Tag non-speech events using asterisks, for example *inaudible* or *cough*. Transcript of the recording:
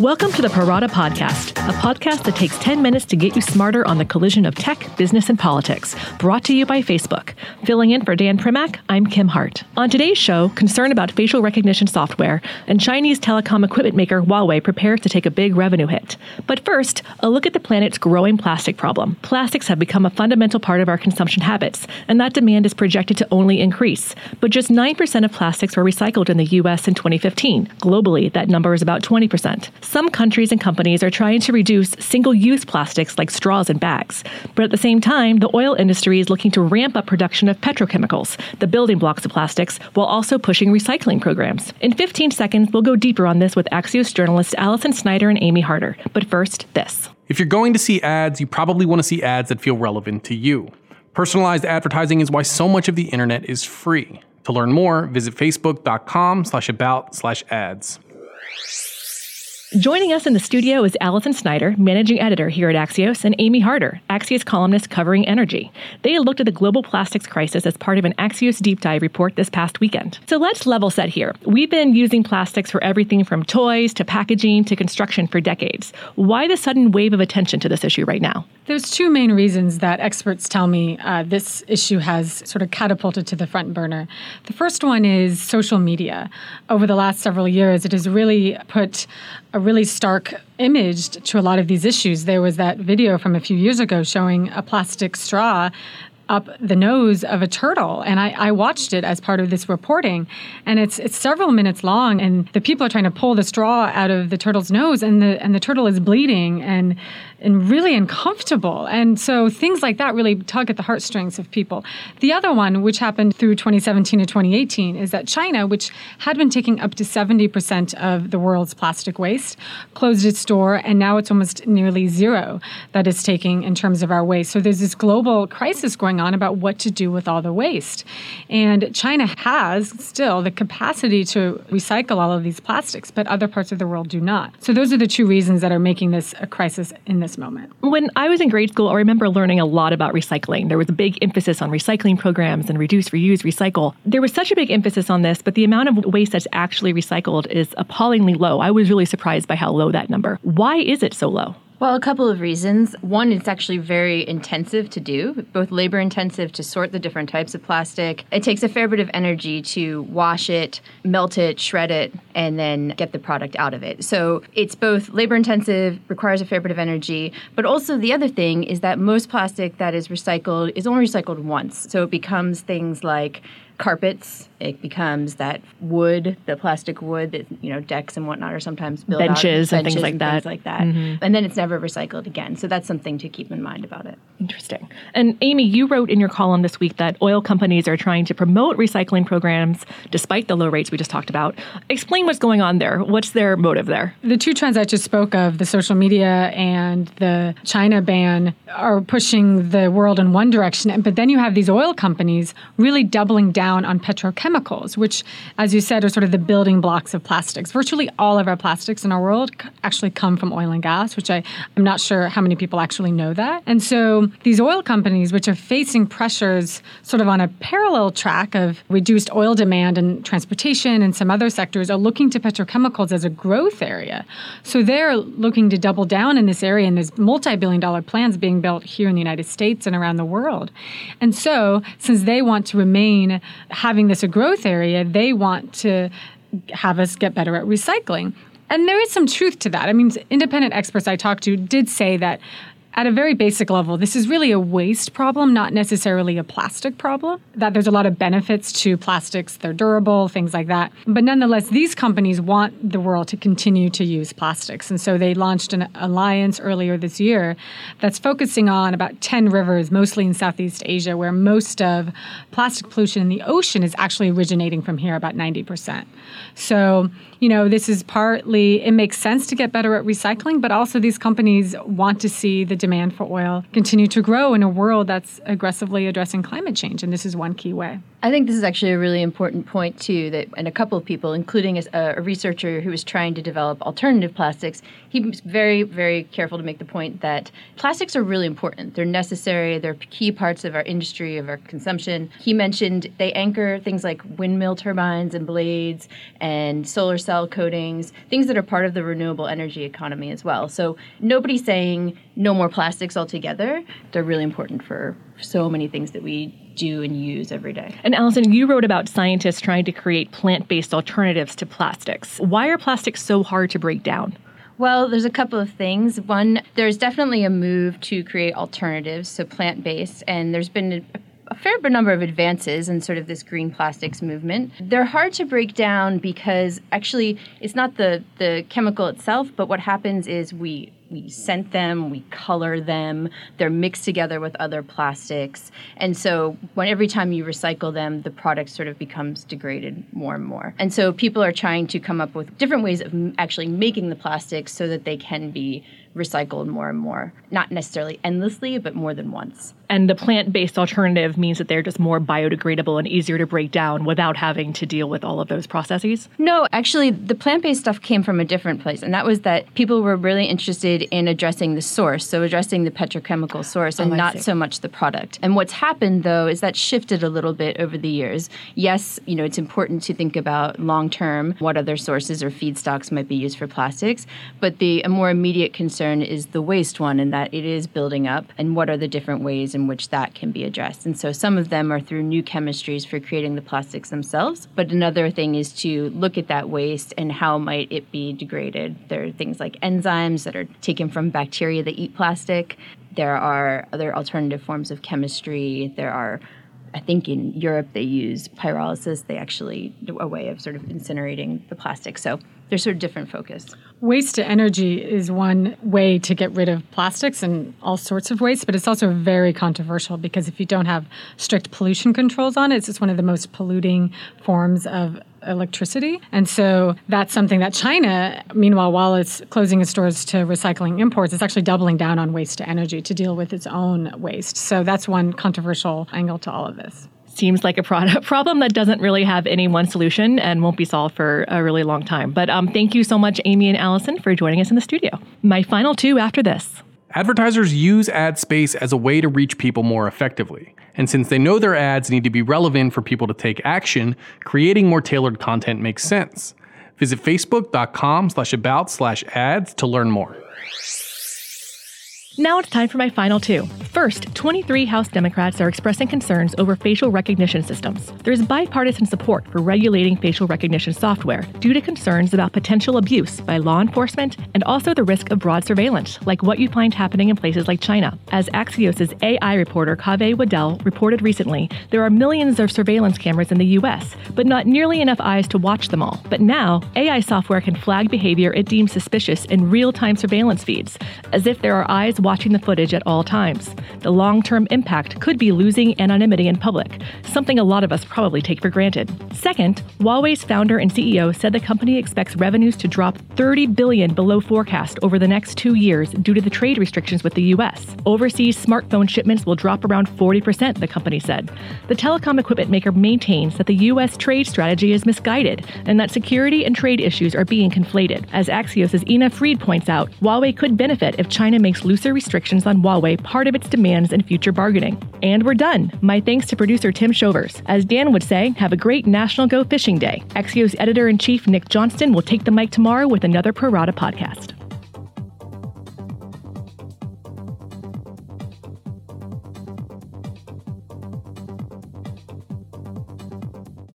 Welcome to the Pro Rata Podcast, a podcast that takes 10 minutes to get you smarter on the collision of tech, business, and politics. Brought to you by Facebook. Filling in for Dan Primack, I'm Kim Hart. On today's show, concern about facial recognition software, and Chinese telecom equipment maker Huawei prepares to take a big revenue hit. But first, a look at the planet's growing plastic problem. Plastics have become a fundamental part of our consumption habits, and that demand is projected to only increase. But just 9% of plastics were recycled in the U.S. in 2015. Globally, that number is about 20%. Some countries and companies are trying to reduce single use plastics like straws and bags. But at the same time, the oil industry is looking to ramp up production of petrochemicals, the building blocks of plastics, while also pushing recycling programs. In 15 seconds, we'll go deeper on this with Axios journalists Alison Snyder and Amy Harder. But first, this. If you're going to see ads, you probably want to see ads that feel relevant to you. Personalized advertising is why so much of the internet is free. To learn more, visit facebook.com slash about slash ads. Joining us in the studio is Alison Snyder, managing editor here at Axios, and Amy Harder, Axios columnist covering energy. They looked at the global plastics crisis as part of an Axios deep dive report this past weekend. So let's level set here. We've been using plastics for everything from toys to packaging to construction for decades. Why the sudden wave of attention to this issue right now? There's two main reasons that experts tell me uh, this issue has sort of catapulted to the front burner. The first one is social media. Over the last several years, it has really put a really stark image to a lot of these issues. There was that video from a few years ago showing a plastic straw up the nose of a turtle and I, I, watched it as part of this reporting and it's it's several minutes long and the people are trying to pull the straw out of the turtle's nose and the and the turtle is bleeding and and really uncomfortable. And so things like that really tug at the heartstrings of people. The other one, which happened through 2017 to 2018, is that China, which had been taking up to 70% of the world's plastic waste, closed its door, and now it's almost nearly zero that is taking in terms of our waste. So there's this global crisis going on about what to do with all the waste. And China has still the capacity to recycle all of these plastics, but other parts of the world do not. So those are the two reasons that are making this a crisis in this this moment? When I was in grade school, I remember learning a lot about recycling. There was a big emphasis on recycling programs and reduce, reuse, recycle. There was such a big emphasis on this, but the amount of waste that's actually recycled is appallingly low. I was really surprised by how low that number. Why is it so low? Well, a couple of reasons. One, it's actually very intensive to do, both labor intensive to sort the different types of plastic. It takes a fair bit of energy to wash it, melt it, shred it, and then get the product out of it. So it's both labor intensive, requires a fair bit of energy, but also the other thing is that most plastic that is recycled is only recycled once. So it becomes things like carpets. It becomes that wood, the plastic wood that you know decks and whatnot are sometimes built benches, out, and things like and that. Things like that, mm-hmm. and then it's never recycled again. So that's something to keep in mind about it. Interesting. And Amy, you wrote in your column this week that oil companies are trying to promote recycling programs despite the low rates we just talked about. Explain what's going on there. What's their motive there? The two trends I just spoke of, the social media and the China ban, are pushing the world in one direction, but then you have these oil companies really doubling down down on petrochemicals, which, as you said, are sort of the building blocks of plastics. Virtually all of our plastics in our world actually come from oil and gas, which I, I'm not sure how many people actually know that. And so these oil companies, which are facing pressures sort of on a parallel track of reduced oil demand in transportation and some other sectors, are looking to petrochemicals as a growth area. So they're looking to double down in this area, and there's multi billion dollar plans being built here in the United States and around the world. And so, since they want to remain having this a growth area, they want to have us get better at recycling. And there is some truth to that. I mean, independent experts I talked to did say that at a very basic level, this is really a waste problem, not necessarily a plastic problem. That there's a lot of benefits to plastics, they're durable, things like that. But nonetheless, these companies want the world to continue to use plastics. And so they launched an alliance earlier this year that's focusing on about 10 rivers, mostly in Southeast Asia, where most of plastic pollution in the ocean is actually originating from here, about 90%. So, you know, this is partly, it makes sense to get better at recycling, but also these companies want to see the demand for oil continue to grow in a world that's aggressively addressing climate change. And this is one key way. I think this is actually a really important point too. That and a couple of people, including a, a, researcher who was trying to develop alternative plastics, he was very, very careful to make the point that plastics are really important. They're necessary. They're key parts of our industry, of our consumption. He mentioned they anchor things like windmill turbines and blades and solar cell coatings, things that are part of the renewable energy economy as well. So nobody's saying no more plastics altogether. They're really important for so many things that we do and use every day. And Alison, you wrote about scientists trying to create plant based alternatives to plastics. Why are plastics so hard to break down? Well, there's a couple of things. One, there's definitely a move to create alternatives, so plant based, and there's been a a fair number of advances in sort of this green plastics movement. They're hard to break down because actually it's not the, the chemical itself, but what happens is we we scent them, we color them, they're mixed together with other plastics. And so when every time you recycle them, the product sort of becomes degraded more and more. And so people are trying to come up with different ways of actually making the plastics so that they can be recycled more and more. Not necessarily endlessly, but more than once. And the plant based alternative means that they're just more biodegradable and easier to break down without having to deal with all of those processes? No, actually, the plant based stuff came from a different place. And that was that people were really interested in addressing the source, so addressing the petrochemical source oh, and oh, not so much the product. And what's happened, though, is that shifted a little bit over the years. Yes, you know, it's important to think about long term what other sources or feedstocks might be used for plastics, but the a more immediate concern is the waste one, and that it is building up, and what are the different ways in which that can be addressed. And so some of them are through new chemistries for creating the plastics themselves. But another thing is to look at that waste and how might it be degraded. There are things like enzymes that are taken from bacteria that eat plastic. There are other alternative forms of chemistry. There are I think in Europe they use pyrolysis. They actually do a way of sort of incinerating the plastic. So there's sort of different focus. Waste to energy is one way to get rid of plastics and all sorts of waste, but it's also very controversial because if you don't have strict pollution controls on it, it's one of the most polluting forms of electricity. And so that's something that China, meanwhile, while it's closing its doors to recycling imports, it's actually doubling down on waste to energy to deal with its own waste. So that's one controversial angle to all of this seems like a product *laughs* problem that doesn't really have any one solution and won't be solved for a really long time. But um, thank you so much, Amy and Alison, for joining us in the studio. My final two after this. Advertisers use ad space as a way to reach people more effectively. And since they know their ads need to be relevant for people to take action, creating more tailored content makes sense. Visit facebook.com slash about slash ads to learn more. Now it's time for my final two. First, 23 House Democrats are expressing concerns over facial recognition systems. There's bipartisan support for regulating facial recognition software due to concerns about potential abuse by law enforcement and also the risk of broad surveillance, like what you find happening in places like China. As Axios' AI reporter Kaveh Waddell reported recently, there are millions of surveillance cameras in the US, but not nearly enough eyes to watch them all. But now, AI software can flag behavior it deems suspicious in real time surveillance feeds, as if there are eyes watching the footage at all times. The long term impact could be losing anonymity in public, something a lot of us probably take for granted. Second, Huawei's founder and CEO said the company expects revenues to drop 30 billion below forecast over the next two years due to the trade restrictions with the US. Overseas smartphone shipments will drop around 40%, the company said. The telecom equipment maker maintains that the US trade strategy is misguided and that security and trade issues are being conflated. As Axios' Ina Fried points out, Huawei could benefit if China makes looser restrictions on Huawei part of its demands in future bargaining. And we're done. My thanks to producer Tim Shovers. As Dan would say, have a great National Go Fishing Day. Axios editor in chief Nick Johnston will take the mic tomorrow with another Pro Rata podcast.